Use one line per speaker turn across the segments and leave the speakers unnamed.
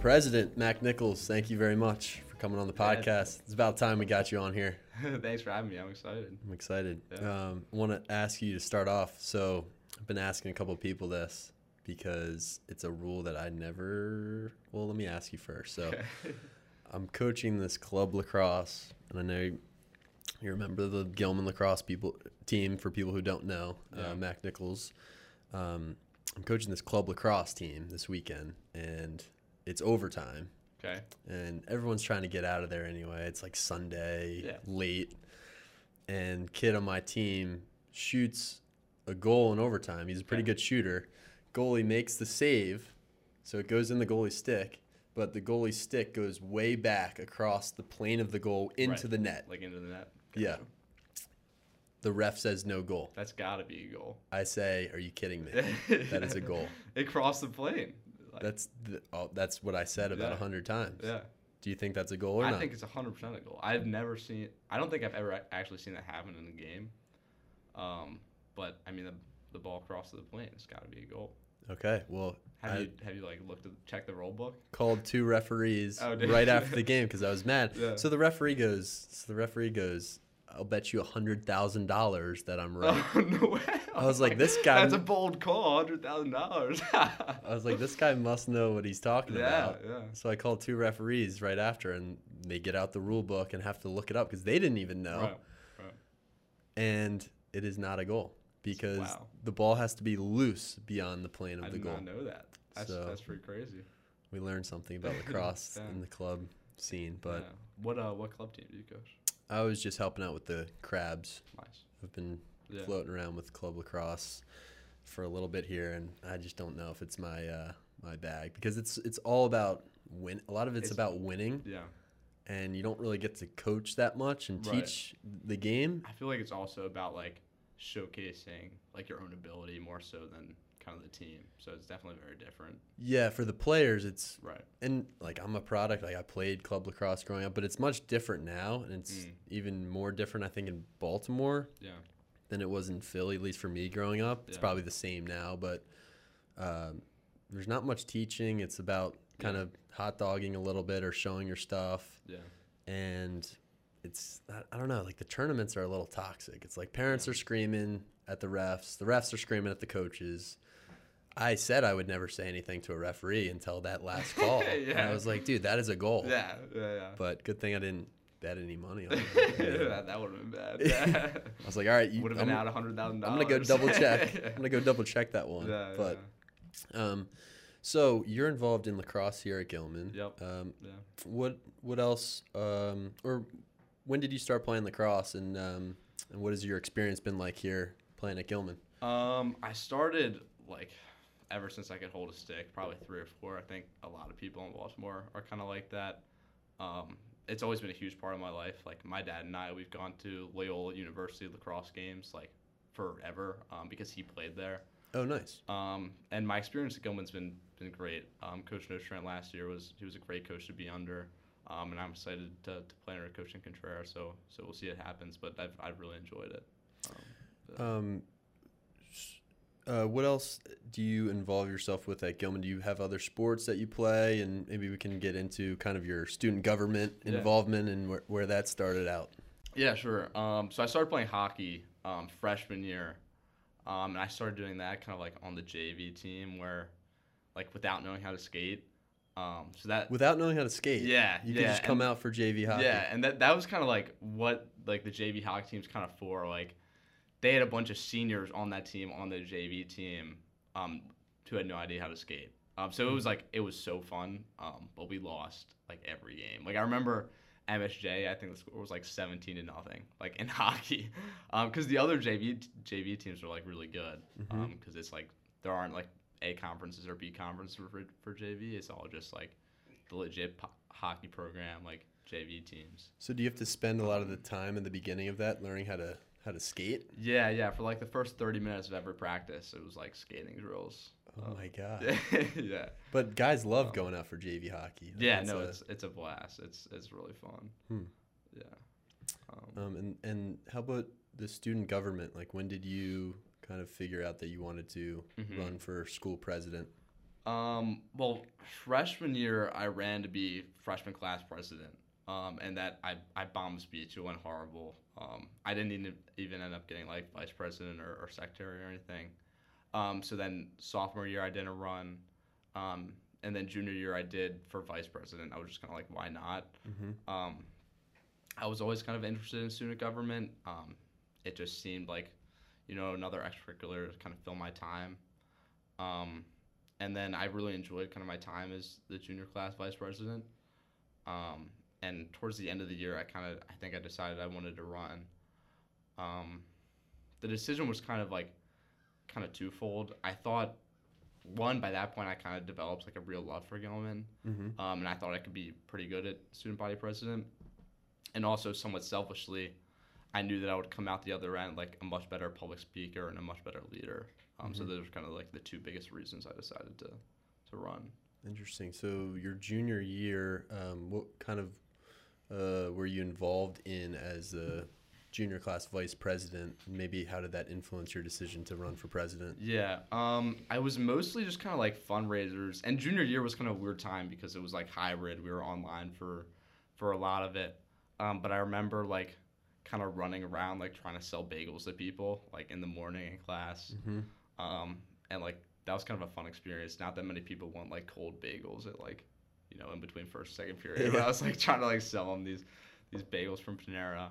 president, Mac Nichols. Thank you very much for coming on the
Yeah.
podcast. It's about time we got you on here.
Thanks for having me. I'm excited.
I'm excited.
Yeah.
Um, I want to ask you to start off. So, I've been asking a couple of people this because it's a rule that I never. Well, let me ask you first. So, I'm coaching this club lacrosse, and I know you remember the Gilman lacrosse people team. For people who don't know,
Yeah.
uh, Mac Nichols. Um, I'm coaching this club lacrosse team this weekend, and it's overtime,
okay.
and everyone's trying to get out of there anyway. It's like Sunday,
Yeah.
late, and kid on my team shoots a goal in overtime. He's a pretty
Okay.
good shooter. Goalie makes the save, so it goes in the goalie's stick, but the goalie's stick goes way back across the plane of the goal into
Right.
the net.
Like into the net.
Yeah. The ref says no goal.
That's got to be a goal.
I say, are you kidding me? that is a goal.
It crossed the plane. Like,
That's the, oh, that's what I said about a
Yeah.
hundred times.
yeah.
Do you think that's a goal or
I
not?
think it's 100% a goal. I've never seen. I don't think I've ever actually seen that happen in a game. Um, but I mean, the, the ball crossed the plane. It's got to be a goal.
okay. Well,
Have
I
you have you like looked at check the rule book?
called two referees
Oh,
right after the game because I was mad.
Yeah.
So the referee goes. So the referee goes. I'll bet you a hundred thousand dollars that I'm right.
Oh no way!
I was like, this guy-
That's a bold call. Hundred thousand dollars.
I was like, this guy must know what he's talking
Yeah,
about.
yeah.
So I called two referees right after, and they get out the rule book and have to look it up because they didn't even know.
Right. Right.
And it is not a goal because
Wow.
the ball has to be loose beyond the plane of
I
the
did
goal.
not know that. That's
So-
that's pretty crazy.
We learned something about lacrosse
Yeah.
in the club scene, but
yeah. what uh what club team do you coach?
I was just helping out with the crabs.
Nice.
I've been
Yeah.
floating around with club lacrosse for a little bit here, and I just don't know if it's my uh, my bag because it's it's all about win. A lot of it's,
It's-
about winning,
Yeah.
and you don't really get to coach that much and
Right.
teach the game.
I feel like it's also about like showcasing like your own ability more so than kind of the team. So it's definitely very different.
Yeah, for the players, it's
Right.
and like I'm a product. Like I played club lacrosse growing up, but it's much different now, and it's
Mm.
even more different. I think in Baltimore
Yeah.
than it was in Philly, at least for me growing up. It's
Yeah.
probably the same now, but um, there's not much teaching. It's about kind
Yeah.
of hot dogging a little bit or showing your stuff.
Yeah.
And it's, I, I don't know, like the tournaments are a little toxic. It's like parents are screaming at the refs, the refs are screaming at the coaches. I said I would never say anything to a referee until that last call. And I was like, dude, that is a goal.
Yeah. Yeah. Yeah.
But good thing I didn't bet any money on it.
that, that would have been bad.
I was like, all right, you,
would have
I'm,
been out a hundred thousand
I'm
dollars.
gonna go double check. I'm gonna go double check that one.
Yeah,
but um, so you're involved in lacrosse here at Gilman.
Yep.
Um,
yeah.
what what else? Um, or when did you start playing lacrosse, and um, and what has your experience been like here playing at Gilman?
Um, I started like ever since I could hold a stick, probably three or four. I think a lot of people in Baltimore are kind of like that. Um, it's always been a huge part of my life. Like my dad and I, we've gone to Loyola University lacrosse games like forever um, because he played there.
Oh, nice.
Um, and my experience at Gilman's been been great. Um, Coach Nostrand last year was he was a great coach to be under, um, and I'm excited to, to play under Coach Contreras. So so we'll see it happens, but I've I've really enjoyed it. Um,
Um, uh, what else do you involve yourself with at Gilman? Do you have other sports that you play, and maybe we can get into kind of your student government
Yeah.
involvement and where, where that started out.
Yeah, sure. Um, so I started playing hockey um, freshman year, um, and I started doing that kind of like on the JV team where, like, without knowing how to skate. Um, so that
Without knowing how to skate,
Yeah,
you could
yeah,
just come
and-
out for JV hockey.
yeah, and that that was kind of like what like the JV hockey team's kind of for. Like, they had a bunch of seniors on that team on the JV team, um, who had no idea how to skate. Um, so it was like it was so fun, um, but we lost like every game. Like I remember MSJ, I think the score was like seventeen to nothing, like in hockey, because the other JV JV teams are like really good, because it's like there aren't like A conferences or B conferences for for JV. It's all just like the legit po- hockey program, like JV teams.
So do you have to spend a lot of the time in the beginning of that learning how to how to skate?
Yeah, yeah. For like the first thirty minutes of every practice, it was like skating drills.
Oh
Um,
my god!
yeah.
But guys love
Um,
going out for JV hockey.
Yeah, no,
a-
it's it's a blast. It's it's really fun.
Hmm.
Yeah. Um,
Um, and and how about the student government? Like, when did you kind of figure out that you wanted to
Mhm.
run for school president?
Um, well, freshman year, I ran to be freshman class president. Um, and that I, I bombed speech. It went horrible. Um, I didn't even, even end up getting like vice president or, or secretary or anything. Um, so then sophomore year, I didn't run. Um, and then junior year, I did for vice president. I was just kind of like, why not?
Mm-hmm.
Um, I was always kind of interested in student government. Um, it just seemed like, you know, another extracurricular to kind of fill my time. Um, and then I really enjoyed kind of my time as the junior class vice president. Um, and towards the end of the year, I kind of, I think I decided I wanted to run. Um, the decision was kind of like, kind of twofold. I thought, one, by that point, I kind of developed like a real love for Gilman
Mm-hmm.
um, and I thought I could be pretty good at student body president. And also, somewhat selfishly, I knew that I would come out the other end like a much better public speaker and a much better leader. Um, So
Mhm.
those were kind of like the two biggest reasons I decided to to run.
Interesting. So your junior year, um, what kind of uh, were you involved in as a junior class vice president? Maybe how did that influence your decision to run for president?
Yeah, um, I was mostly just kind of like fundraisers, and junior year was kind of a weird time because it was like hybrid. We were online for for a lot of it, um, but I remember like kind of running around like trying to sell bagels to people like in the morning in class.
Mm-hmm.
um, and like that was kind of a fun experience. Not that many people want like cold bagels at like, you know, in between first and second period.
Yeah.
I was like trying to like sell them these these bagels from Panera.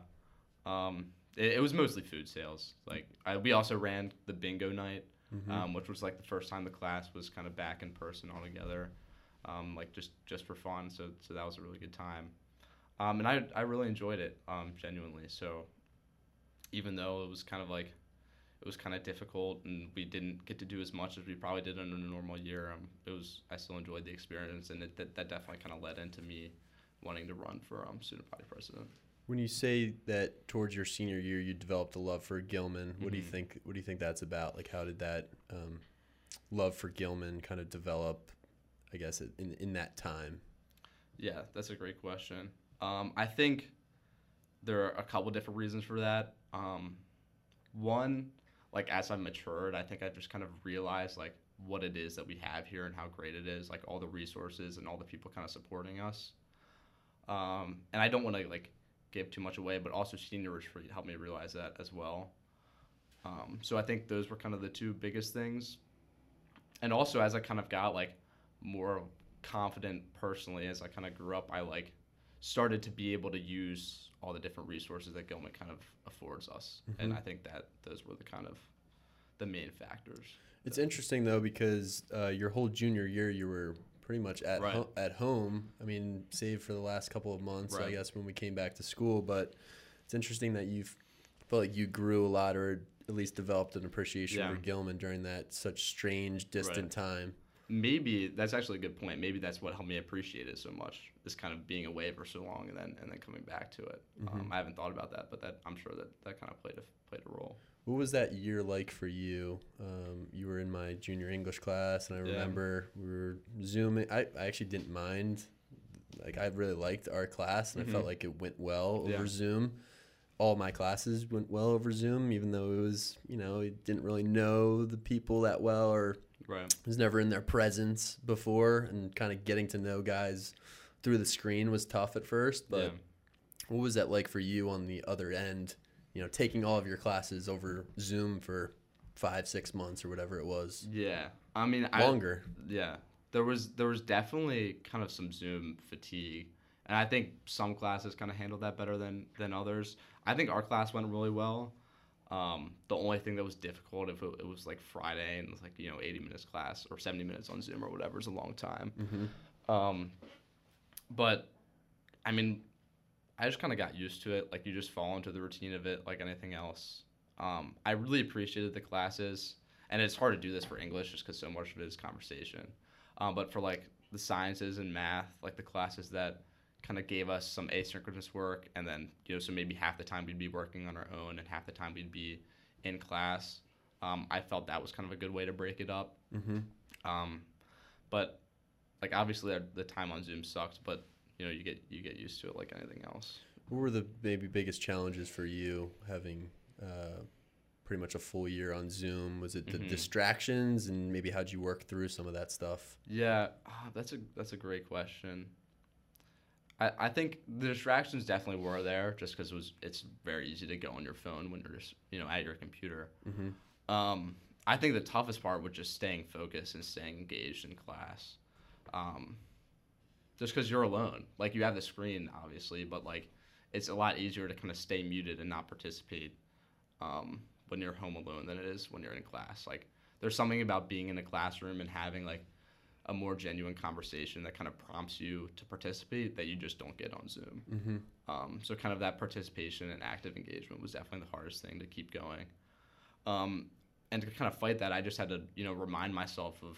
Um, it, it was mostly food sales. Like I, we also ran the bingo night,
Mm-hmm.
um, which was like the first time the class was kind of back in person all together, um, like just just for fun. So so that was a really good time, um, and I I really enjoyed it um, genuinely. So even though it was kind of like it was kind of difficult and we didn't get to do as much as we probably did in a normal year. Um, it was I still enjoyed the experience, and it, that, that definitely kind of led into me wanting to run for um, student body president.
When you say that towards your senior year you developed a love for Gilman, what do you
Mhm.
think? What do you think that's about? Like, how did that um, love for Gilman kind of develop? I guess in in that time.
Yeah, that's a great question. Um, I think there are a couple different reasons for that. Um, one, like as I matured, I think I just kind of realized like what it is that we have here and how great it is, like all the resources and all the people kind of supporting us. Um, and I don't want to like give too much away, but also seniors for helped me realize that as well. Um, so I think those were kind of the two biggest things. And also as I kind of got like more confident personally as I kind of grew up, I like started to be able to use all the different resources that Gilman kind of affords us, and
Mhm.
I think that those were the kind of the main factors.
It's interesting though because uh, your whole junior year you were pretty much at
Right.
ho- at home. I mean, save for the last couple of months, I guess, when we came back to school. But it's interesting that you felt like you grew a lot, or at least developed an appreciation
Yeah.
for Gilman during that such strange, distant time.
Maybe that's actually a good point. Maybe that's what helped me appreciate it so much. Is kind of being away for so long and then and then coming back to it. Um,
Mhm.
I haven't thought about that, but that I'm sure that that kind of played a played a role.
What was that year like for you? Um, you were in my junior English class, and I
Yeah.
remember we were zooming. I, I actually didn't mind. Like I really liked our class, and I felt
Mhm.
like it went well over
Yeah.
Zoom. All my classes went well over Zoom, even though it was you know I didn't really know the people that well, or
Right.
was never in their presence before, and kind of getting to know guys through the screen was tough at first. But
yeah.
what was that like for you on the other end? You know, taking all of your classes over Zoom for five, six months or whatever it was.
Yeah. I mean, I,
Longer.
Yeah, there was there was definitely kind of some Zoom fatigue, and I think some classes kind of handled that better than than others. I think our class went really well. Um, the only thing that was difficult if it, it was like Friday and it was like you know 80 minutes class or 70 minutes on Zoom or whatever is a long time.
Mm-hmm.
Um, but I mean, I just kind of got used to it. Like you just fall into the routine of it, like anything else. Um, I really appreciated the classes, and it's hard to do this for English just because so much of it is conversation. Um, but for like the sciences and math, like the classes that kind of gave us some asynchronous work, and then you know, so maybe half the time we'd be working on our own, and half the time we'd be in class. Um, I felt that was kind of a good way to break it up.
Mm-hmm.
Um, but like obviously the- time on Zoom sucked, but you know you get you get used to it like anything else.
What were the maybe biggest challenges for you having uh, pretty much a full year on Zoom? Was it the
Mhm.
distractions and maybe how'd you work through some of that stuff?
Yeah, ah, that's a that's a great question. I, I think the distractions definitely were there just because it was it's very easy to go on your phone when you're just you know at your computer.
Mm-hmm.
Um, I think the toughest part was just staying focused and staying engaged in class. Um, just because you're alone, like you have the screen obviously, but like it's a lot easier to kind of stay muted and not participate um, when you're home alone than it is when you're in class. Like there's something about being in a classroom and having like a more genuine conversation that kind of prompts you to participate that you just don't get on Zoom.
Mm-hmm.
Um, so kind of that participation and active engagement was definitely the hardest thing to keep going. Um, and to kind of fight that, I just had to, you know, remind myself of,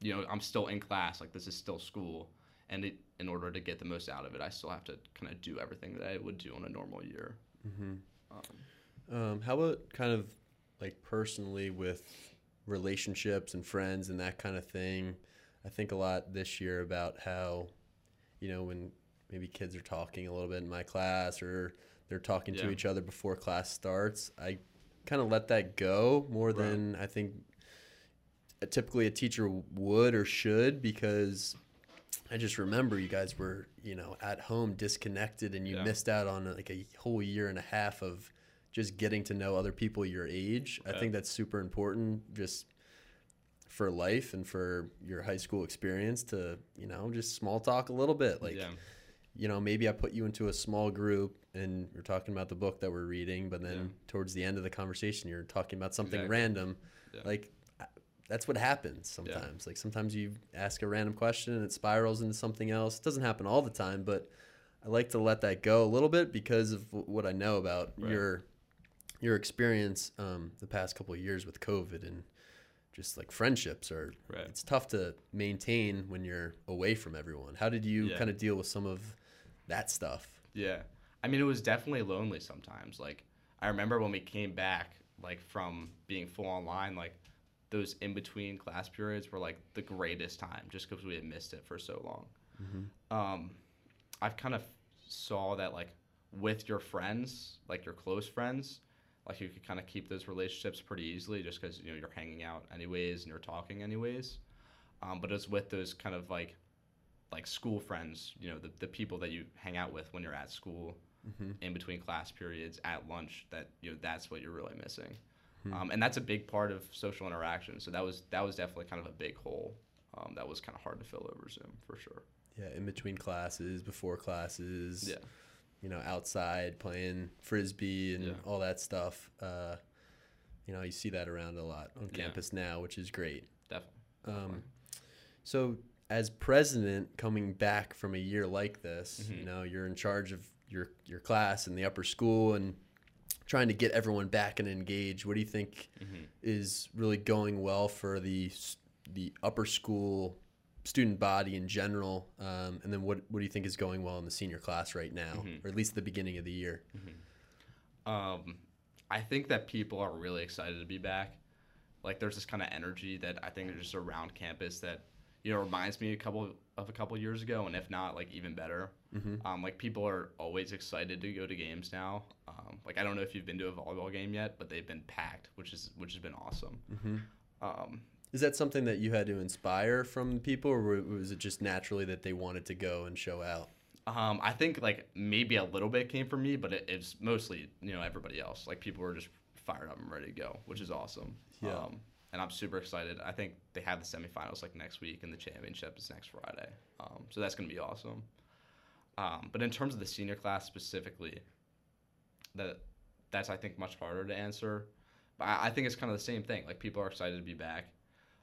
you know, I'm still in class, like this is still school, and it, in order to get the most out of it, I still have to kind of do everything that I would do on a normal year.
Mm-hmm.
Um,
Um, how about kind of like personally with relationships and friends and that kind of thing? I think a lot this year about how, you know, when maybe kids are talking a little bit in my class or they're talking to each other before class starts, I kind of let that go more
Right.
than I think a, typically a teacher would or should because I just remember you guys were, you know, at home disconnected and you
Yeah.
missed out on like a whole year and a half of just getting to know other people your age. I think that's super important just for life and for your high school experience to, you know, just small talk a little bit. Like,
yeah,
you know, maybe I put you into a small group and we're talking about the book that we're reading, but then
Yeah.
towards the end of the conversation, you're talking about something
Exactly.
random.
Yeah.
Like, that's what happens sometimes. Like, sometimes you ask a random question and it spirals into something else. It doesn't happen all the time, but I like to let that go a little bit because of what I know about
Right.
your your experience um, the past couple of years with COVID and just like friendships are
right.
it's tough to maintain when you're away from everyone. How did you
Yeah.
kind of deal with some of that stuff?
Yeah. I mean, it was definitely lonely sometimes. Like, I remember when we came back, like, from being full online, like, those in between class periods were, like, the greatest time just because we had missed it for so long. Um, I've kind of saw that, like, with your friends, like, your close friends, like, you could kind of keep those relationships pretty easily just because, you know, you're hanging out anyways and you're talking anyways. Um, but it's with those kind of, like, like school friends, you know, the, the people that you hang out with when you're at school,
Mm-hmm.
in between class periods, at lunch, that you know that's what you're really missing,
Hmm.
um, and that's a big part of social interaction. So that was that was definitely kind of a big hole um, that was kind of hard to fill over Zoom for sure.
Yeah, in between classes, before classes,
Yeah,
you know, outside playing frisbee and
Yeah.
all that stuff. Uh, you know, you see that around a lot on
Yeah.
campus now, which is great.
definitely.
Um, so, as president, coming back from a year like this,
Mhm.
you know, you're in charge of your your class in the upper school and trying to get everyone back and engaged. What do you think
hmm
is really going well for the the upper school student body in general? Um, and then what what do you think is going well in the senior class right now,
Mhm.
or at least the beginning of the year?
Um, I think that people are really excited to be back. Like, there's this kind of energy that I think is just around campus that you know reminds me a couple of a couple years ago, and if not, like even better.
Mhm.
Um, like people are always excited to go to games now. Um, like I don't know if you've been to a volleyball game yet, but they've been packed, which is which has been awesome.
Is that something that you had to inspire from people, or was it just naturally that they wanted to go and show out?
um, I think like maybe a little bit came from me, but it, it's mostly you know everybody else. Like people were just fired up and ready to go, which is awesome.
Yeah.
Um, and I'm super excited. I think they have the semifinals like next week, and the championship is next Friday. Um, so that's gonna be awesome. Um, but in terms of the senior class specifically, that that's I think much harder to answer. But I, I think it's kind of the same thing. Like people are excited to be back.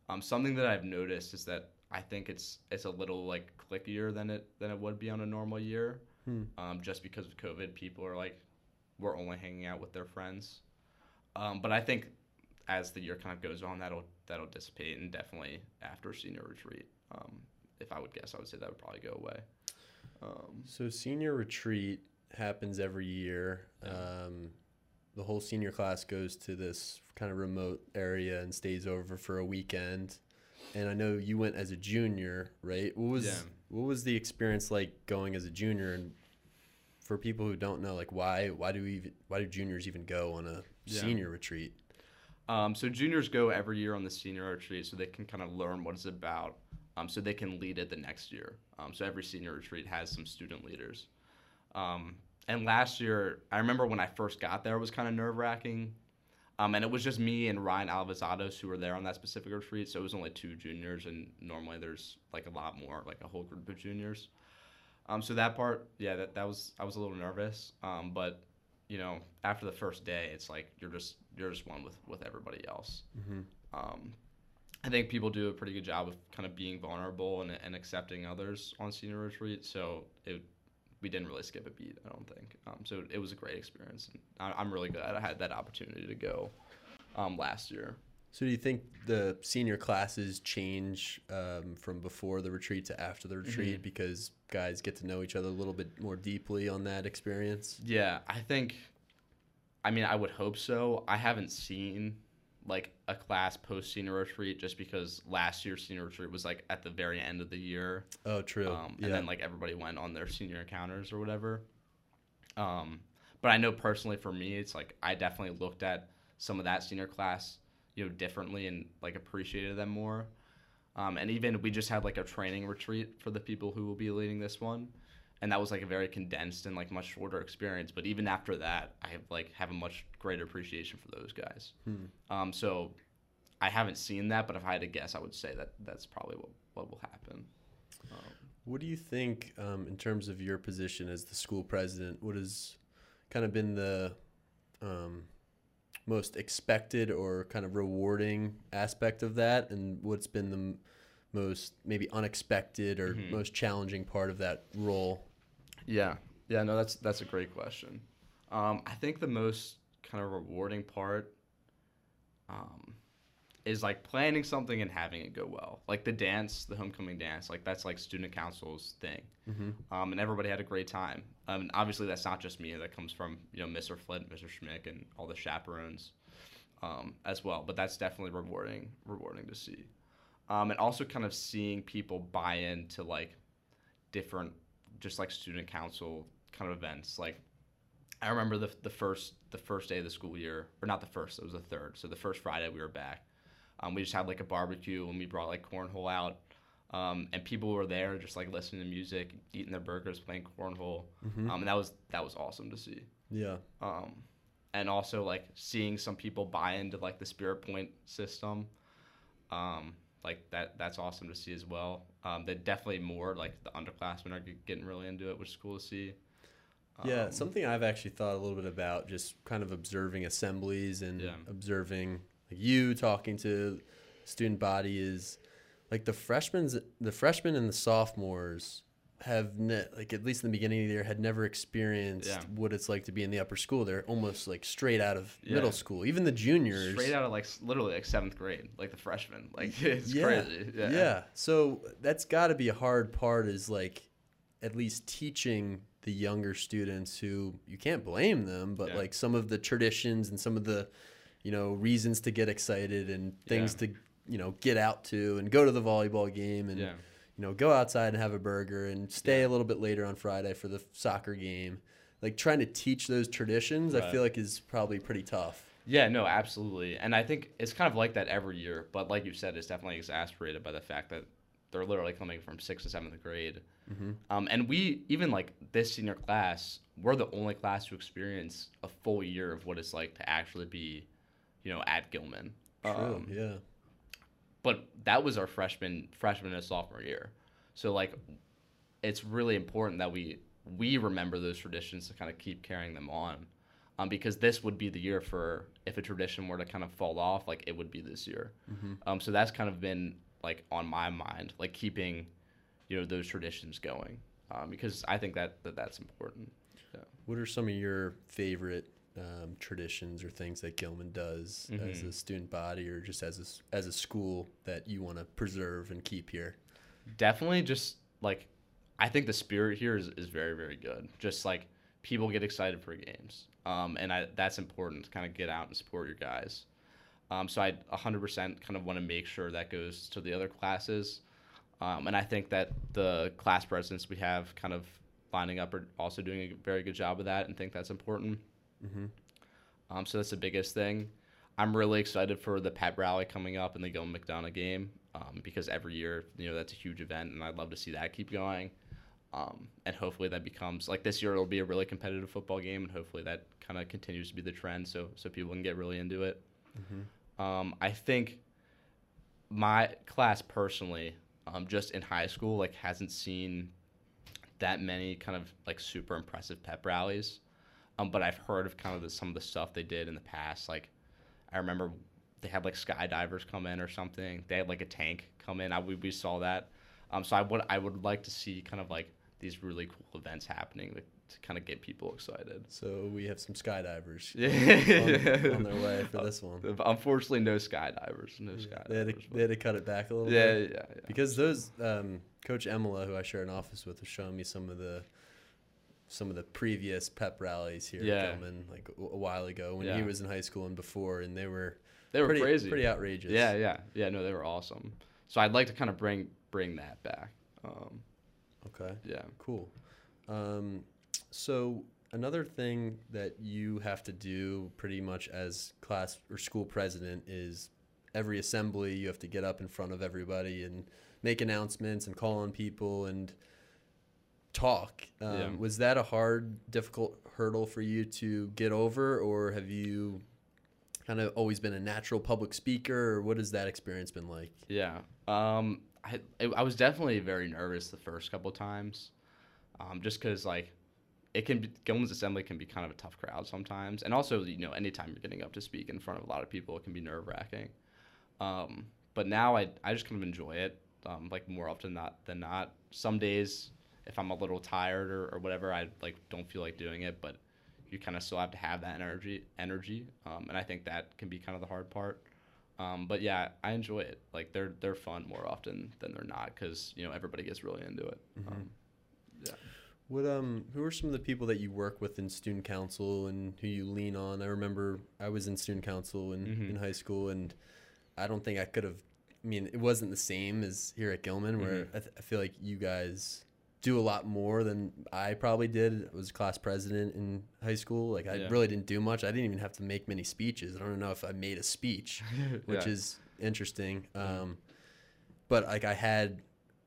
Um, something that I've noticed is that I think it's it's a little like clickier than it than it would be on a normal year.
Hmm.
Um, just because of COVID, people are like, we're only hanging out with their friends. Um, but I think as the year kind of goes on, that'll that'll dissipate, and definitely after senior retreat, um, if I would guess, I would say that would probably go away. Um,
So senior retreat happens every year.
Yeah.
Um, the whole senior class goes to this kind of remote area and stays over for a weekend. And I know you went as a junior, right? What was
Yeah.
what was the experience like going as a junior? And for people who don't know, like why why do we even, why do juniors even go on a
Yeah.
senior retreat?
Um, so juniors go every year on the senior retreat, so they can kind of learn what it's about, um, so they can lead it the next year. Um, so every senior retreat has some student leaders. Um, and last year, I remember when I first got there, it was kind of nerve wracking. Um, and it was just me and Ryan Alvazados who were there on that specific retreat. So it was only two juniors, and normally there's like a lot more, like a whole group of juniors. Um, so that part, yeah, that, that was I was a little nervous. Um, but you know, after the first day, it's like you're just you're just one with with everybody else.
Mm-hmm.
Um, I think people do a pretty good job of kind of being vulnerable and, and accepting others on senior retreat. So it, we didn't really skip a beat, I don't think. Um, so it was a great experience. And I, I'm really glad I had that opportunity to go um, last year.
So do you think the senior classes change um, from before the retreat to after the retreat
Mhm.
because guys get to know each other a little bit more deeply on that experience?
Yeah, I think. I mean, I would hope so. I haven't seen like a class post senior retreat just because last year's senior retreat was like at the very end of the year.
Oh, true.
um,
yeah.
and then like everybody went on their senior encounters or whatever. Um, but I know personally for me, it's like I definitely looked at some of that senior class, you know, differently and like appreciated them more. Um, and even we just had like a training retreat for the people who will be leading this one, and that was like a very condensed and like much shorter experience. But even after that, I have like have a much greater appreciation for those guys.
Hmm.
Um, so I haven't seen that, but if I had to guess, I would say that that's probably what what will happen. Um,
What do you think, um, in terms of your position as the school president? What has kind of been the um, most expected or kind of rewarding aspect of that, and what's been the most maybe unexpected or
Mhm.
most challenging part of that role?
Yeah, yeah, no, that's that's a great question. Um, I think the most kind of rewarding part um, is like planning something and having it go well. Like the dance, the homecoming dance, like that's like student council's thing,
Mm-hmm.
um, and everybody had a great time. Um, and obviously, that's not just me. That comes from you know Mr. Flint, Mr. Schmick, and all the chaperones um, as well. But that's definitely rewarding, rewarding to see, um, and also kind of seeing people buy into like different, just like student council kind of events. Like I remember the the first the first day of the school year, or not the first, it was the third. So the first Friday we were back. Um, we just had like a barbecue and we brought like cornhole out. Um, and people were there just like listening to music, eating their burgers, playing cornhole.
Mm-hmm.
Um, and that was that was awesome to see.
yeah.
Um, and also like seeing some people buy into like the Spirit Point system. Um, like that that's awesome to see as well. Um, they definitely more like the underclassmen are getting really into it, which is cool to see.
Yeah,
Um,
something I've actually thought a little bit about just kind of observing assemblies and
Yeah.
observing like you talking to student body is like the freshmen the freshmen and the sophomores have ne- like at least in the beginning of the year had never experienced
Yeah.
what it's like to be in the upper school. They're almost like straight out of
Yeah.
middle school. Even the juniors
straight out of like literally like seventh grade, like the freshmen. Like it's
yeah,
crazy.
Yeah. So that's got to be a hard part is like at least teaching the younger students who you can't blame them, but
Yeah.
like some of the traditions and some of the, you know, reasons to get excited and things
Yeah.
to, you know, get out to and go to the volleyball game and,
Yeah.
You know, go outside and have a burger and stay
Yeah.
a little bit later on Friday for the soccer game. Like trying to teach those traditions, I feel like is probably pretty tough.
Yeah, no, absolutely. And I think it's kind of like that every year, but like you said, it's definitely exasperated by the fact that they're literally coming from sixth to seventh grade.
Mm-hmm.
Um, and we, even like this senior class, we're the only class to experience a full year of what it's like to actually be, you know, at Gilman.
True.
Um,
yeah.
But that was our freshman freshman and sophomore year. So like it's really important that we we remember those traditions to kind of keep carrying them on um, because this would be the year for if a tradition were to kind of fall off like it would be this year.
Mm-hmm.
um, so that's kind of been like on my mind like keeping you know those traditions going um, because i think that, that that's important.
What are some of your favorite um, traditions or things that Gilman does as
Mhm.
a student body or just as a, as a school that you want to preserve and keep here?
definitely just like I think the spirit here is, is very very good. Just like people get excited for games, um, and I that's important to kind of get out and support your guys. Um, so I 100% kind of want to make sure that goes to the other classes, um, and I think that the class presidents we have kind of lining up are also doing a very good job of that, and think that's important.
Mm-hmm.
Um, so that's the biggest thing. I'm really excited for the pep rally coming up and the Gilman McDonough game um, because every year, you know, that's a huge event, and I'd love to see that keep going. Um, and hopefully that becomes like this year it'll be a really competitive football game, and hopefully that kind of continues to be the trend, so so people can get really into it. Um, I think my class personally, um, just in high school, like hasn't seen that many kind of like super impressive pep rallies. Um, but I've heard of kind of the, some of the stuff they did in the past. Like I remember they had like skydivers come in or something. They had like a tank come in. I we, we saw that. Um, so I would I would like to see kind of like these really cool events happening like, to kind of get people excited.
So we have some skydivers on, on their way for this one.
Unfortunately, no skydivers. No skydivers.
They had, to, they had to cut it back a little
yeah,
bit.
yeah, yeah.
Because those um, Coach Emila, who I share an office with, was showing me some of the some of the previous pep rallies here
Yeah.
at Gilman, like a, while ago when he was in high school and before, and they were
they were
pretty
crazy.
pretty outrageous.
Yeah, yeah, yeah. No, they were awesome. So I'd like to kind of bring bring that back. Um,
Okay.
yeah.
Cool. Um, so another thing that you have to do pretty much as class or school president is every assembly you have to get up in front of everybody and make announcements and call on people and talk. Um,
Yeah.
Was that a hard, difficult hurdle for you to get over, or have you kind of always been a natural public speaker, or what has that experience been like?
Yeah. Um, I I was definitely very nervous the first couple times, um, just because like it can be Gilman's assembly can be kind of a tough crowd sometimes, and also you know anytime you're getting up to speak in front of a lot of people, it can be nerve wracking. Um, but now I I just kind of enjoy it, um, like more often not than not. Some days if I'm a little tired or, or whatever, I like don't feel like doing it, but you kind of still have to have that energy energy, um, and I think that can be kind of the hard part. Um, but yeah, I enjoy it. Like they're they're fun more often than they're not because you know everybody gets really into it. Um, yeah.
What um who are some of the people that you work with in student council and who you lean on? I remember I was in student council in,
Mhm.
in high school and I don't think I could have I mean it wasn't the same as here at Gilman where I, th- I feel like you guys do a lot more than I probably did. I was class president in high school. Like I
Yeah.
really didn't do much. I didn't even have to make many speeches. I don't know if I made a speech which
Yeah.
is interesting. Um, but like I had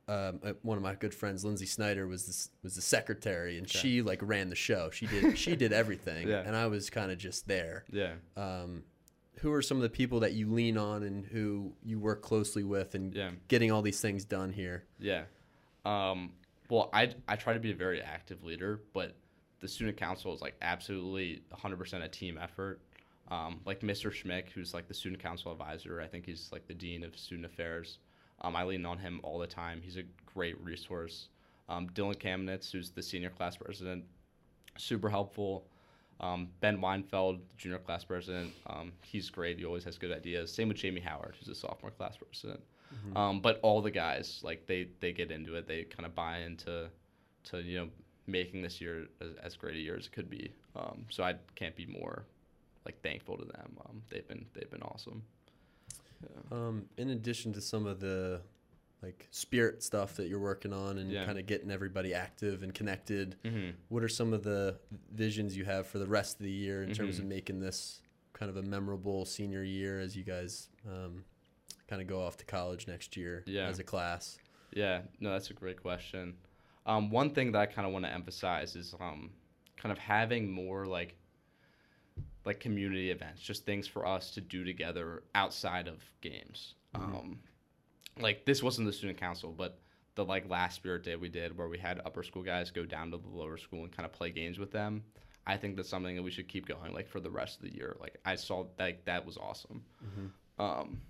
um, uh, one of my good friends, Lindsay Snyder, was this, was the secretary, and
Okay.
she like ran the show. She did she did everything,
Yeah.
and I was kind of just there.
yeah.
Um, who are some of the people that you lean on and who you work closely with, and
Yeah.
getting all these things done here?
Yeah. Um, well, I, I try to be a very active leader, but the student council is like absolutely 100% a team effort. Um, like Mr. Schmick, who's like the student council advisor, I think he's like the dean of student affairs. Um, I lean on him all the time. He's a great resource. Um, Dylan Kamenitz, who's the senior class president, super helpful. Um, ben Weinfeld, junior class president, um, he's great. He always has good ideas. Same with Jamie Howard, who's a sophomore class president. Um, but all the guys, like they, they get into it. They kind of buy into, to you know, making this year as, as great a year as it could be. Um, so I can't be more, like thankful to them. Um, they've been they've been awesome. Yeah.
Um, in addition to some of the like spirit stuff that you're working on and
Yeah.
kind of getting everybody active and connected,
Mm-hmm.
what are some of the visions you have for the rest of the year in terms of
Mhm.
making this kind of a memorable senior year as you guys um, kind of go off to college next year
Yeah.
as a class?
Yeah, no, that's a great question. Um, one thing that I kind of want to emphasize is um, kind of having more like like community events, just things for us to do together outside of games. Um, like this wasn't the student council, but the like last spirit day we did where we had upper school guys go down to the lower school and kind of play games with them. I think that's something that we should keep going like for the rest of the year. Like I saw that that was awesome. Um,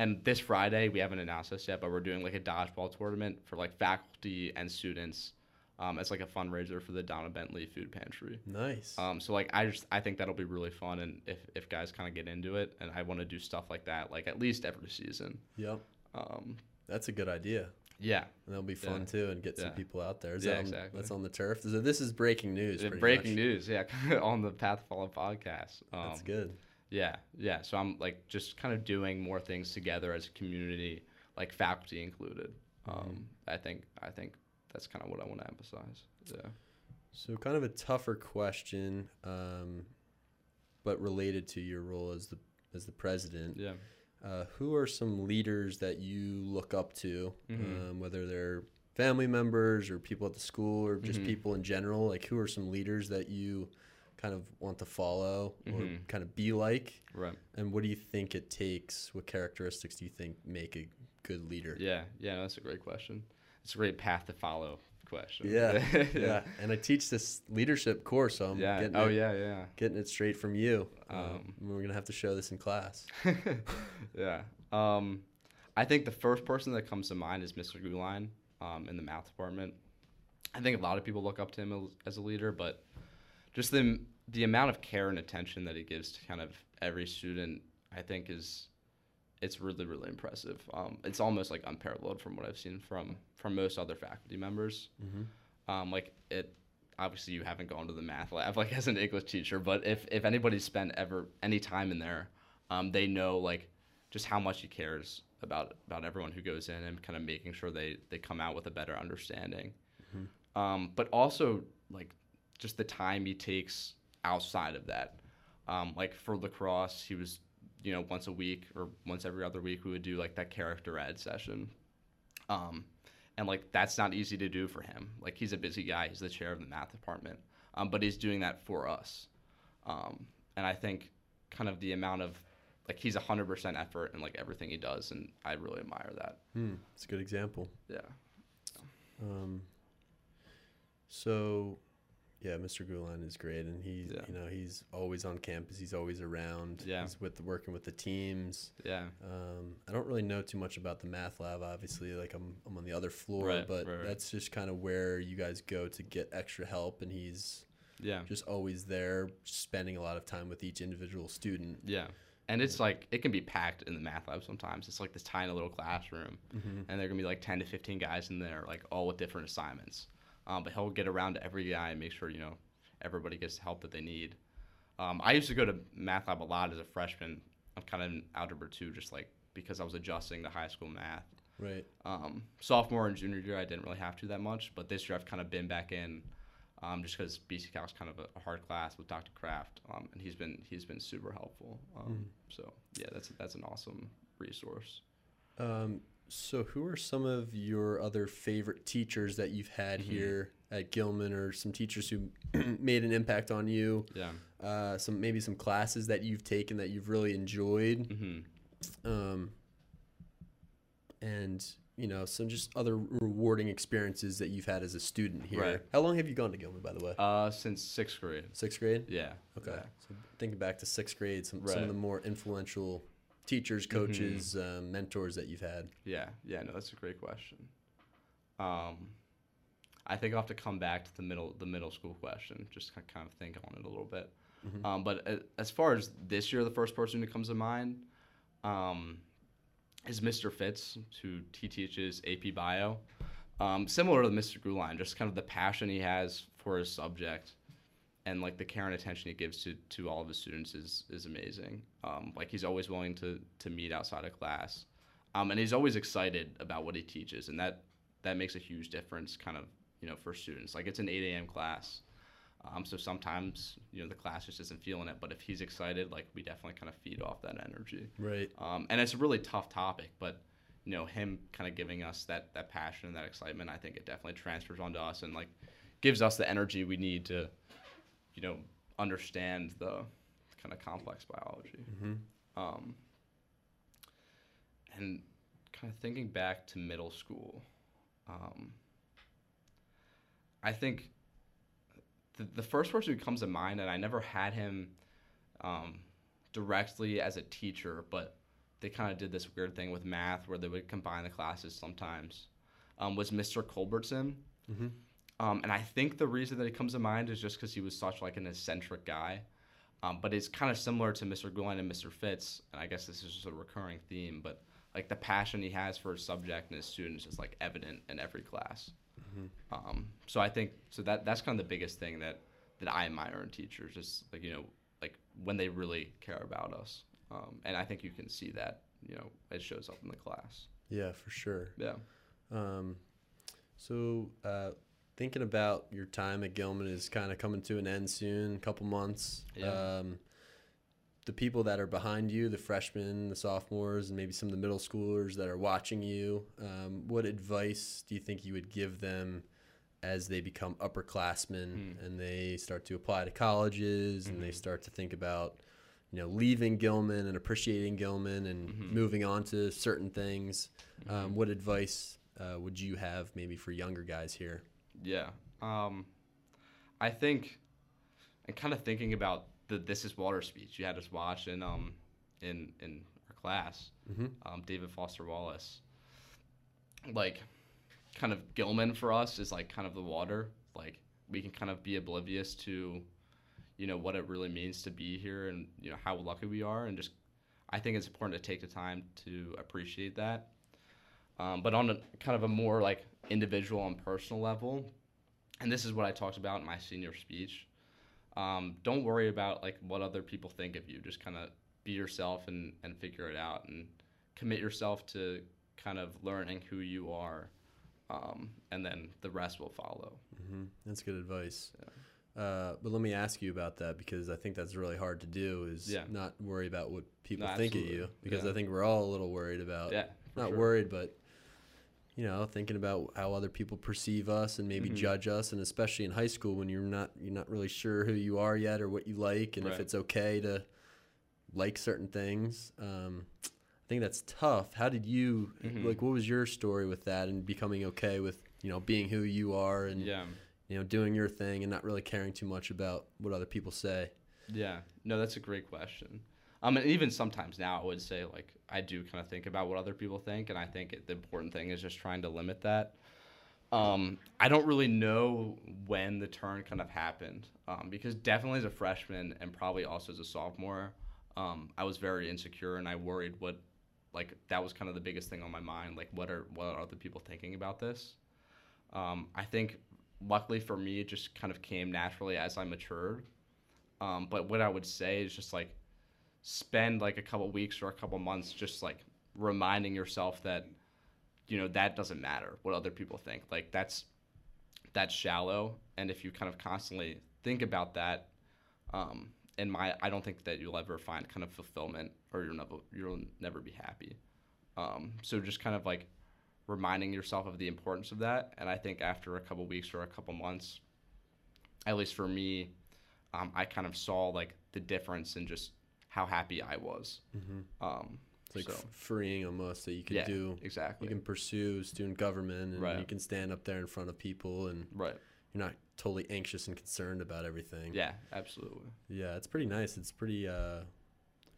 and this Friday, we haven't announced this yet, but we're doing like a dodgeball tournament for like faculty and students um, as like a fundraiser for the Donna Bentley Food Pantry.
Nice.
Um, so like I just I think that'll be really fun, and if if guys kind of get into it, and I want to do stuff like that, like at least every season.
yep.
Um,
That's a good idea.
yeah,
And that'll be fun
Yeah.
too and get some people out there. Is
Yeah,
that on,
exactly.
That's on the turf. So this is breaking news.
Breaking
much.
news, yeah, on the Path Follow podcast. Um,
That's good.
Yeah, yeah. So I'm like just kind of doing more things together as a community, like faculty included. Um, I think I think that's kind of what I want to emphasize. Yeah.
So kind of a tougher question. Um, but related to your role as the as the president.
Yeah.
Uh, who are some leaders that you look up to,
Mhm.
um, whether they're family members or people at the school or just
Mhm.
people in general? Like, who are some leaders that you kind of want to follow or
Mhm.
kind of be like?
Right.
And what do you think it takes? What characteristics do you think make a good leader?
Yeah. Yeah. That's a great question. It's a great path to follow question.
Yeah, yeah. And I teach this leadership course, so I'm
yeah.
getting
Oh
it,
yeah. Yeah.
getting it straight from you. Um,
Um,
we're gonna have to show this in class.
yeah. Um, I think the first person that comes to mind is Mr. Guline um, in the math department. I think a lot of people look up to him as- as a leader, but just the the amount of care and attention that he gives to kind of every student, I think is it's really really impressive. Um, it's almost like unparalleled from what I've seen from from most other faculty members.
Mhm.
Um, like it, obviously you haven't gone to the math lab like as an English teacher, but if if anybody's spent ever any time in there, um, they know like just how much he cares about about everyone who goes in and kind of making sure they they come out with a better understanding. Um, but also like just the time he takes outside of that. Um, like for lacrosse, he was you know once a week or once every other week we would do like that character ed session. Um, and like that's not easy to do for him. Like he's a busy guy. He's the chair of the math department, um, but he's doing that for us. Um, and I think kind of the amount of like he's hundred percent effort in like everything he does, and I really admire that.
Hmm, it's a good example.
Yeah.
Um, so, yeah, Mr. Gulan is great, and he's
Yeah.
you know he's always on campus. He's always around.
Yeah.
he's with working with the teams.
Yeah.
Um, I don't really know too much about the math lab. Obviously, like I'm I'm on the other floor,
Right,
but
right, right.
that's just kind of where you guys go to get extra help, and he's
Yeah.
just always there, spending a lot of time with each individual student.
Yeah. And it's like it can be packed in the math lab sometimes. It's like this tiny little classroom,
Mhm.
and there can be like ten to fifteen guys in there, like all with different assignments. Um, but he'll get around to every guy and make sure you know everybody gets the help that they need. Um, I used to go to math lab a lot as a freshman. I'm kind of in algebra two, just like because I was adjusting to high school math.
Right.
Um, sophomore and junior year, I didn't really have to that much, but this year I've kind of been back in, um, just because BC Calc's kind of a, a hard class with Dr. Kraft, um, and he's been he's been super helpful. Um, So yeah, that's that's an awesome resource.
So, who are some of your other favorite teachers that you've had
Mhm.
here at Gilman, or some teachers who made an impact on you?
Yeah.
Uh, some maybe some classes that you've taken that you've really enjoyed,
hmm
um, and you know some just other rewarding experiences that you've had as a student here.
Right.
How long have you gone to Gilman, by the way?
Uh, since sixth grade.
Sixth grade.
Yeah.
Okay.
Yeah.
So thinking back to sixth grade, some some of the more influential teachers, coaches, um, mentors that you've had.
Yeah, yeah, no, that's a great question. Um, I think I'll have to come back to the middle, the middle school question, just kind of think on it a little bit.
Mhm.
Um, but as far as this year, the first person who comes to mind um, is Mr. Fitz, who he teaches AP Bio. Um, similar to Mr. Guline, just kind of the passion he has for his subject and like the care and attention he gives to, to all of his students is is amazing. Um, like he's always willing to to meet outside of class, um, and he's always excited about what he teaches, and that that makes a huge difference, kind of you know for students. Like it's an 8 a.m. class, um, so sometimes you know the class just isn't feeling it, but if he's excited, like we definitely kind of feed off that energy.
Right.
Um, and it's a really tough topic, but you know him kind of giving us that that passion and that excitement, I think it definitely transfers onto us and like gives us the energy we need to you know understand the kind of complex biology.
hmm
Um, and kind of thinking back to middle school, um, I think the, the first person who comes to mind, and I never had him um, directly as a teacher, but they kind of did this weird thing with math where they would combine the classes sometimes, um, was Mr. Culbertson.
hmm
Um, and I think the reason that it comes to mind is just because he was such like an eccentric guy. Um, but it's kind of similar to Mr. Glenn and Mr. Fitz, and I guess this is just a recurring theme. But like the passion he has for his subject and his students is like evident in every class.
Mhm.
Um, so I think so that that's kind of the biggest thing that that I admire in teachers is like you know like when they really care about us. Um, and I think you can see that you know it shows up in the class.
Yeah, for sure.
Yeah.
Um, so, uh, thinking about your time at Gilman is kind of coming to an end soon, a couple months.
Yeah.
Um, the people that are behind you, the freshmen, the sophomores, and maybe some of the middle schoolers that are watching you, um, what advice do you think you would give them as they become upperclassmen
Hmm.
and they start to apply to colleges and they
Mhm.
start to think about, you know, leaving Gilman and appreciating Gilman and
Mhm.
moving on to certain things? Um,
Mhm.
what advice uh, would you have maybe for younger guys here?
Yeah. Um, I think, and kind of thinking about the "This Is Water" speech you had us watch in um in in our class,
hmm
um, David Foster Wallace. Like, kind of Gilman for us is like kind of the water. Like we can kind of be oblivious to, you know, what it really means to be here and you know how lucky we are, and just I think it's important to take the time to appreciate that. Um, but on a kind of a more like individual and personal level, and this is what I talked about in my senior speech. Um, don't worry about like what other people think of you. Just kind of be yourself and, and figure it out and commit yourself to kind of learning who you are, um, and then the rest will follow.
hmm That's good advice. Uh, but let me ask you about that because I think that's really hard to do. Is
Yeah.
not worry about what people
No,
think of you because
Yeah.
I think we're all a little worried about.
yeah,
not
sure.
worried, but you know, thinking about how other people perceive us and maybe
Mhm.
judge us, and especially in high school when you're not you're not really sure who you are yet or what you like, and if it's okay to like certain things. Um, I think that's tough. How did you
Mhm.
like? What was your story with that and becoming okay with you know being who you are and
Yeah.
you know doing your thing and not really caring too much about what other people say?
Yeah, no, that's a great question. Um, and even sometimes now, I would say like I do kind of think about what other people think, and I think it, the important thing is just trying to limit that. Um, I don't really know when the turn kind of happened, um, because definitely as a freshman and probably also as a sophomore, um, I was very insecure and I worried what, like that was kind of the biggest thing on my mind, like what are what are other people thinking about this? Um, I think luckily for me, it just kind of came naturally as I matured. Um, but what I would say is just like spend like a couple weeks or a couple months just like reminding yourself that you know that doesn't matter what other people think. Like that's that's shallow, and if you kind of constantly think about that, um, in my I don't think that you'll ever find kind of fulfillment or you'll never you'll never be happy. Um, so just kind of like reminding yourself of the importance of that, and I think after a couple weeks or a couple months, at least for me, um, I kind of saw like the difference in just how happy I was.
Mm-hmm.
Um,
It's like
so
freeing almost that you can
yeah,
do.
exactly.
You can pursue student government and
Right.
you can stand up there in front of people and
right.
you're not totally anxious and concerned about everything.
Yeah, absolutely.
Yeah, it's pretty nice. It's pretty. Uh,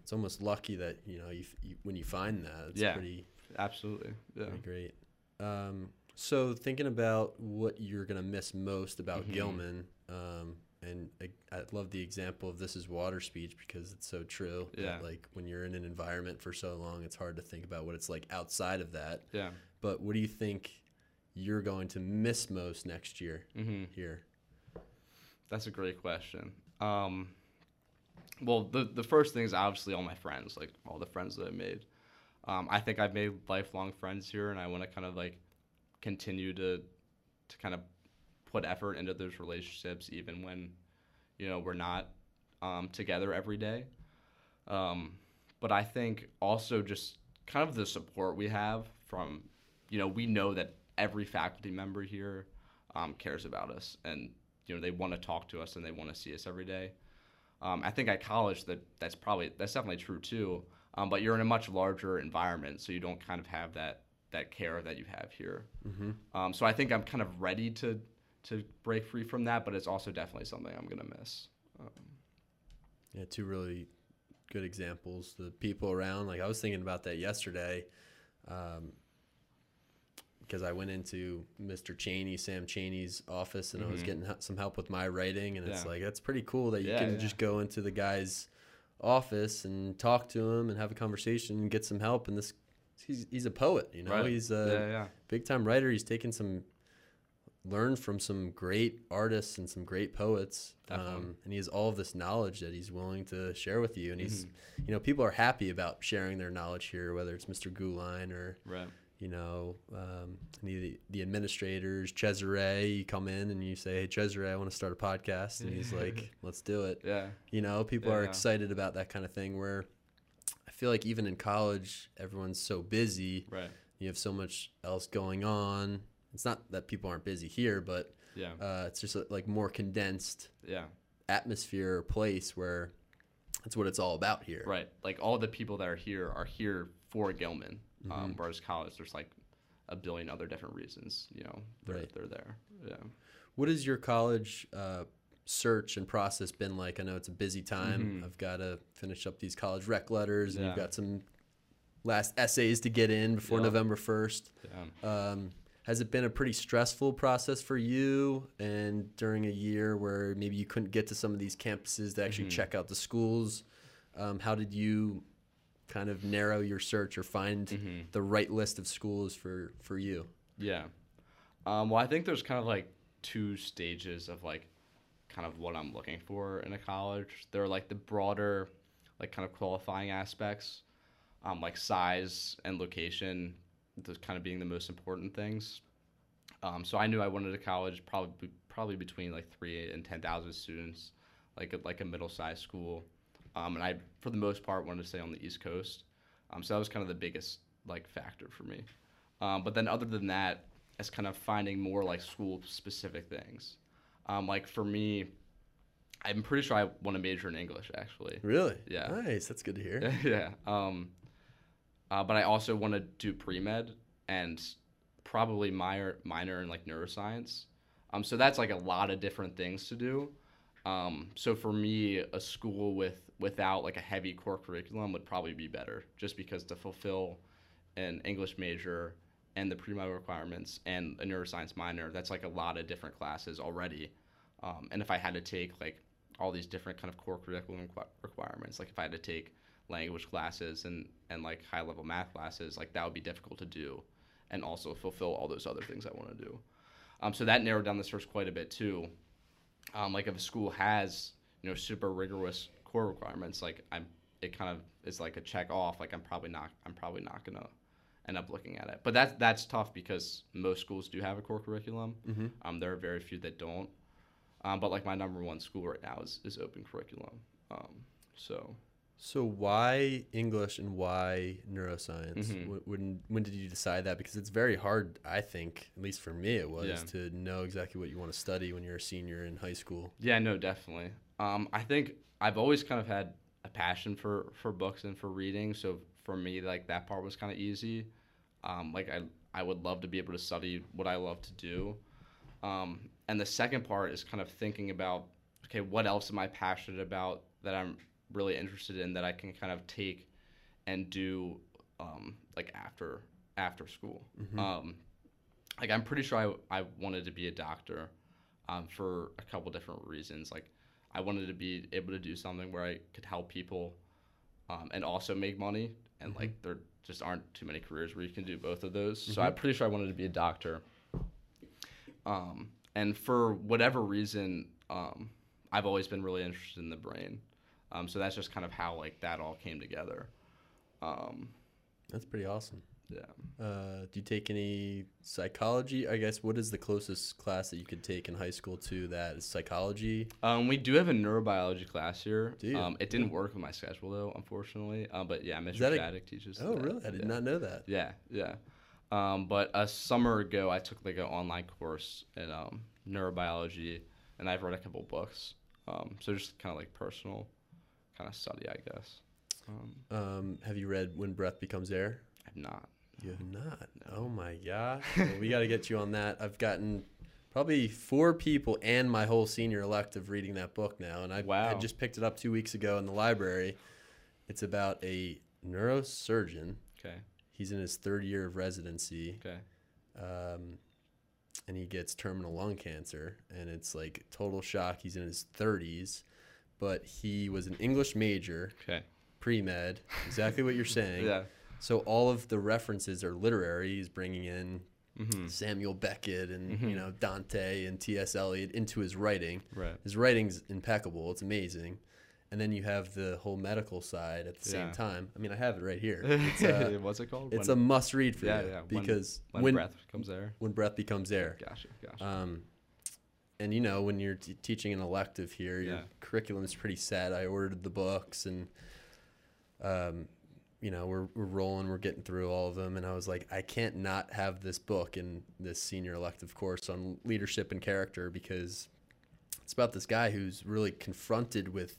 it's almost lucky that you know you, you when you find that. It's
Yeah.
pretty
Absolutely. Yeah.
great. Um, so thinking about what you're gonna miss most about
Mhm.
Gilman, um, and I, I love the example of this is water speech because it's so true.
Yeah.
like when you're in an environment for so long, it's hard to think about what it's like outside of that.
Yeah.
But what do you think you're going to miss most next year
hmm
here?
That's a great question. Um, well, the the first thing is obviously all my friends, like all the friends that I made. Um, I think I've made lifelong friends here, and I want to kind of like continue to to kind of put effort into those relationships, even when you know we're not um, together every day. Um, but I think also just kind of the support we have from, you know, we know that every faculty member here um, cares about us, and you know they want to talk to us and they want to see us every day. Um, I think at college that that's probably that's definitely true too. Um, but you're in a much larger environment, so you don't kind of have that that care that you have here.
Mm-hmm.
Um, so I think I'm kind of ready to to break free from that, but it's also definitely something I'm gonna miss. Um,
Yeah, two really good examples. The people around, like I was thinking about that yesterday, um, because I went into Mr. Cheney, Sam Cheney's office, and I was
Mhm.
getting some help with my writing, and it's
Yeah.
like that's pretty cool that you
Yeah,
can
yeah.
just go into the guy's office and talk to him and have a conversation and get some help. And this, he's he's a poet, you know,
Right.
he's a big time writer. He's taken some learned from some great artists and some great poets. Um, and he has all of this knowledge that he's willing to share with you. And he's,
Mhm.
you know, people are happy about sharing their knowledge here, whether it's Mr. Guline or,
right.
you know, um, any of the, the administrators, Cesare, you come in and you say, Hey, Cesare, I want to start a podcast. And he's like, Let's do it.
Yeah.
You know, people are
Yeah.
excited about that kind of thing where I feel like even in college, everyone's so busy.
Right.
You have so much else going on. It's not that people aren't busy here, but
Yeah.
uh, it's just a, like more condensed
Yeah.
atmosphere or place where that's what it's all about here.
Right. Like all the people that are here are here for Gilman.
Mm-hmm.
Um, whereas college, there's like a billion other different reasons. You know, they're,
Right.
they're there. Yeah.
What has your college uh, search and process been like? I know it's a busy time.
Mhm.
I've got to finish up these college rec letters, and you've got some last essays to get in before
Yep.
November 1st.
Yeah.
Um, has it been a pretty stressful process for you? And during a year where maybe you couldn't get to some of these campuses to actually
Mhm.
check out the schools, um, how did you kind of narrow your search or find
Mhm.
the right list of schools for, for you?
Yeah. Um, well, I think there's kind of like two stages of like kind of what I'm looking for in a college. There are like the broader, like kind of qualifying aspects, um, like size and location, those kind of being the most important things. Um, so I knew I wanted a college probably probably between like three and ten thousand students, like a, like a middle sized school. Um, and I, for the most part, wanted to stay on the East Coast. Um, so that was kind of the biggest like factor for me. Um, but then other than that, it's kind of finding more like school specific things. Um, like for me, I'm pretty sure I want to major in English actually.
Really?
Yeah.
Nice. That's good to hear.
yeah. Um, uh, but I also want to do pre med and probably minor minor in like neuroscience. Um, so that's like a lot of different things to do. Um, so for me, a school with without like a heavy core curriculum would probably be better, just because to fulfill an English major and the pre med requirements and a neuroscience minor, that's like a lot of different classes already. Um, and if I had to take like all these different kind of core curriculum requ- requirements, like if I had to take language classes and and like high level math classes, like that would be difficult to do, and also fulfill all those other things I want to do. Um, so that narrowed down the search quite a bit too. Um, like if a school has you know super rigorous core requirements, like I'm, it kind of is like a check off. Like I'm probably not, I'm probably not gonna end up looking at it. But that's that's tough because most schools do have a core curriculum.
Mm-hmm.
Um, there are very few that don't. Um, but like my number one school right now is, is open curriculum. Um, so
So why English and why neuroscience?
Mhm.
When when did you decide that? Because it's very hard, I think, at least for me, it was
Yeah.
to know exactly what you want to study when you're a senior in high school.
yeah, no, definitely. Um, I think I've always kind of had a passion for for books and for reading. So for me, like that part was kind of easy. Um, like I I would love to be able to study what I love to do. Um, and the second part is kind of thinking about okay, what else am I passionate about that I'm really interested in that I can kind of take and do um, like after after school.
Mhm.
Um, like I'm pretty sure I, I wanted to be a doctor um, for a couple different reasons. Like I wanted to be able to do something where I could help people um, and also make money. And like there just aren't too many careers where you can do both of those. So I'm pretty sure I wanted to be a doctor. Um, and for whatever reason, um, I've always been really interested in the brain. Um, so that's just kind of how like that all came together. Um,
That's pretty awesome.
yeah.
Uh, do you take any psychology? I guess what is the closest class that you could take in high school to that is psychology?
Um, we do have a neurobiology class here.
Do you?
Um, it didn't work with my schedule though, unfortunately. Uh, but yeah, Mr.
that a-
Shattuck teaches.
Oh,
that.
really? I did
yeah.
not know that.
Yeah, yeah. Um, but a summer ago, I took like an online course in um, neurobiology, and I've read a couple books. Um, so just kind of like personal, kind of study, I guess. Um,
Um, have you read When Breath Becomes Air?
I've not.
You have not. Oh my gosh. Well, we got to get you on that. I've gotten probably four people and my whole senior elective reading that book now, and I, I just picked it up two weeks ago in the library. It's about a neurosurgeon.
Okay.
He's in his third year of residency,
Okay.
um, and he gets terminal lung cancer, and it's like total shock. He's in his 30s, but he was an English major,
Okay.
pre med, exactly what you're saying.
Yeah.
So all of the references are literary. He's bringing in
Mm-hmm.
Samuel Beckett and you
Mhm.
know Dante and T.S. Eliot into his writing.
Right.
His writing's impeccable. It's amazing, and then you have the whole medical side at the
Yeah.
same time. I mean, I have it right here. It's, uh,
What's it called?
it's
when,
a must read for
yeah,
you
yeah.
Because
when,
when
breath comes there.
when breath becomes air.
Gotcha, gotcha.
Um, and you know, when you're t- teaching an elective here, your
Yeah.
curriculum is pretty set. I ordered the books, and um, you know, we're we're rolling, we're getting through all of them, and I was like, I can't not have this book in this senior elective course on leadership and character because it's about this guy who's really confronted with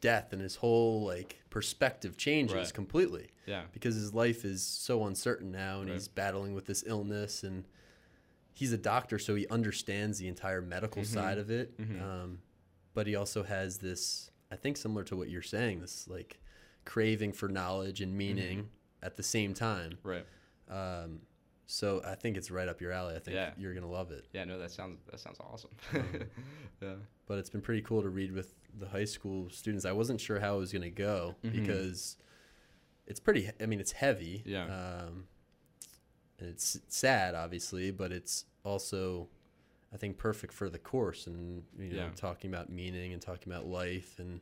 death, and his whole like perspective changes
Right.
completely
yeah.
because his life is so uncertain now and
Right.
he's battling with this illness and he's a doctor so he understands the entire medical
Mhm.
side of it
Mhm.
um, but he also has this i think similar to what you're saying this like craving for knowledge and meaning
Mm-hmm.
at the same time
Right.
um, so i think it's right up your alley i think
Yeah.
you're gonna love it
Yeah. No, that sounds that sounds awesome.
Um,
yeah.
but it's been pretty cool to read with the high school students i wasn't sure how it was gonna go
Mhm.
because it's pretty i mean it's heavy
Yeah.
um, and it's sad obviously but it's also i think perfect for the course and you know
Yeah.
talking about meaning and talking about life and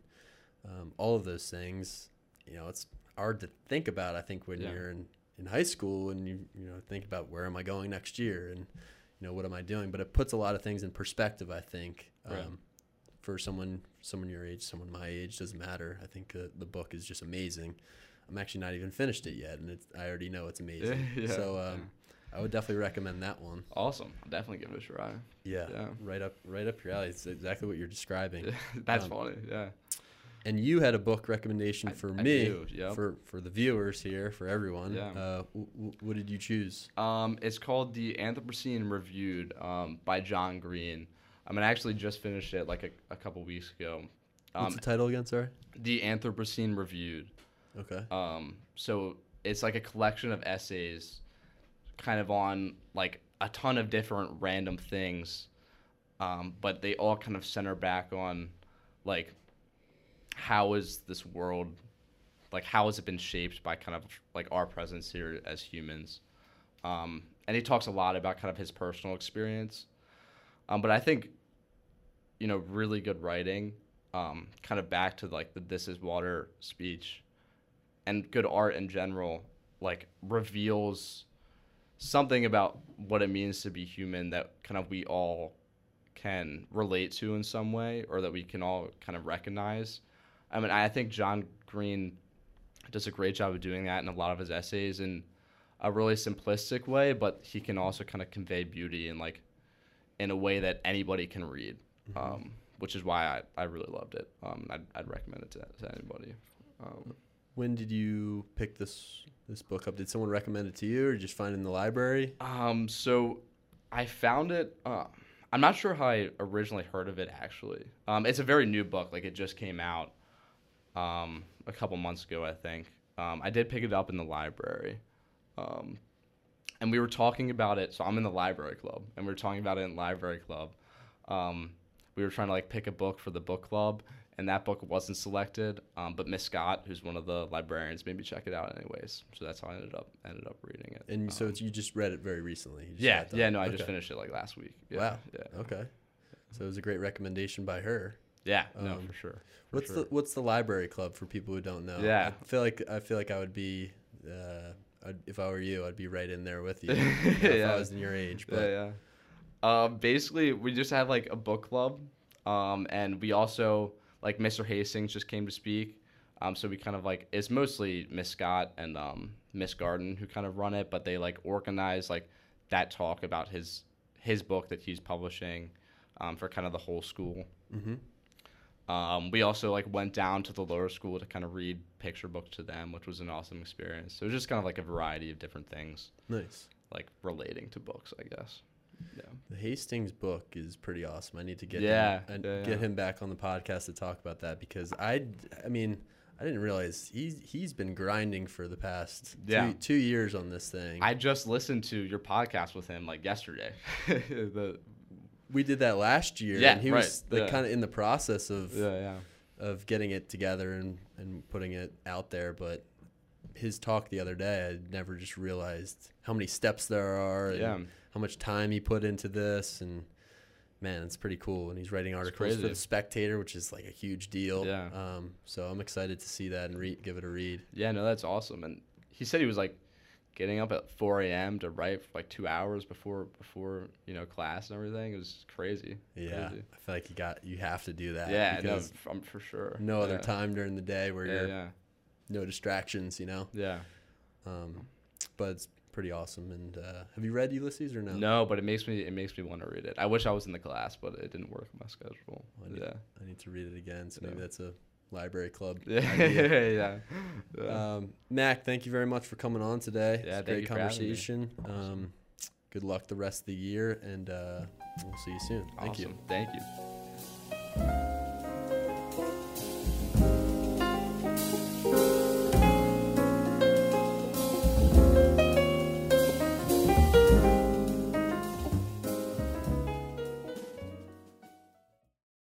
um, all of those things you know it's hard to think about i think when
Yeah.
you're in, in high school and you you know think about where am i going next year and you know what am i doing but it puts a lot of things in perspective i think um,
Right.
for someone someone your age someone my age doesn't matter i think uh, the book is just amazing i'm actually not even finished it yet and it's, i already know it's amazing
Yeah,
so
yeah.
um, i would definitely recommend that one
Awesome. I'll definitely give it a try.
yeah,
Yeah.
right up right up your alley it's exactly what you're describing
That's
Um,
funny. Yeah.
and you had a book recommendation
I-
for
I
me
do, yep.
for for the viewers here for everyone
Yeah.
uh, w- w- what did you choose
Um, it's called The Anthropocene Reviewed um, by John Green. I mean, I actually just finished it like a, a couple weeks ago.
what's
Um,
the title again sorry
the Anthropocene Reviewed.
Okay.
Um, so it's like a collection of essays, kind of on like a ton of different random things, um, but they all kind of center back on like how is this world, like how has it been shaped by kind of like our presence here as humans, um, and he talks a lot about kind of his personal experience, um, but I think, you know, really good writing, um, kind of back to like the "This Is Water" speech and good art in general like reveals something about what it means to be human that kind of we all can relate to in some way or that we can all kind of recognize. I mean, I think John Green does a great job of doing that in a lot of his essays in a really simplistic way, but he can also kind of convey beauty in like in a way that anybody can read, um, which is why I, I really loved it. Um, I'd, I'd recommend it to, to anybody. Um,
when did you pick this this book up did someone recommend it to you or just find it in the library
Um, so I found it. Uh, I'm not sure how I originally heard of it. Actually, um, it's a very new book. Like it just came out um, a couple months ago, I think. Um, I did pick it up in the library, um, and we were talking about it. So I'm in the library club, and we were talking about it in library club. Um, we were trying to like pick a book for the book club, and that book wasn't selected. Um, but Miss Scott, who's one of the librarians, made me check it out anyways. So that's how I ended up ended up reading it.
and so
Um,
it's, you just read it very recently
yeah, yeah, no, I just finished it like last week. Yeah,
Wow.
Yeah.
Okay. So it was a great recommendation by her.
Yeah. No,
Um,
for sure. for
What's
sure.
the What's the library club for people who don't know?
Yeah.
I feel like I feel like I would be, uh, I'd, if I were you, I'd be right in there with you. if
Yeah.
I was in your age, but
yeah, yeah. Um, basically, we just have like a book club, um, and we also like Mr. Hastings just came to speak. Um, so we kind of like it's mostly Miss Scott and um, Miss Garden who kind of run it, but they like organize like that talk about his his book that he's publishing um, for kind of the whole school.
hmm
Um, we also like went down to the lower school to kind of read picture books to them, which was an awesome experience. So it was just kind of like a variety of different things,
nice.
like relating to books, I guess. Yeah.
The Hastings book is pretty awesome. I need to get
Yeah,
him, and
yeah,
get him back on the podcast to talk about that because I, I mean, I didn't realize he's he's been grinding for the past
Yeah.
two, two years on this thing.
I just listened to your podcast with him like yesterday. the,
we did that last year,
Yeah,
and he
right,
was like
yeah.
kind of in the process of
yeah, yeah.
of getting it together and, and putting it out there. But his talk the other day, I never just realized how many steps there are and
Yeah.
How much time he put into this. And man, it's pretty cool. And he's writing articles for the Spectator, which is like a huge deal.
Yeah.
Um, so I'm excited to see that and re- give it a read.
Yeah, no, that's awesome. And he said he was like getting up at 4 a.m. to write for like two hours before before you know class and everything. It was crazy.
Yeah,
Crazy.
I feel like you got you have to do that.
Yeah, no,
because
f- um, for sure.
no other
Yeah.
time during the day where
Yeah,
you're
yeah,
no distractions, you know.
yeah.
Um, but it's pretty awesome. And uh, have you read Ulysses or no?
No, but it makes me it makes me want to read it. I wish I was in the class, but it didn't work my schedule.
I need,
Yeah.
I need to read it again. So
Yeah.
maybe that's a library club.
Yeah, yeah. yeah.
Um, Mac, thank you very much for coming on today.
Yeah,
it's a
thank
great
you
conversation.
Awesome.
Um, good luck the rest of the year, and uh, we'll see you soon. Thank you.
Awesome. Thank you.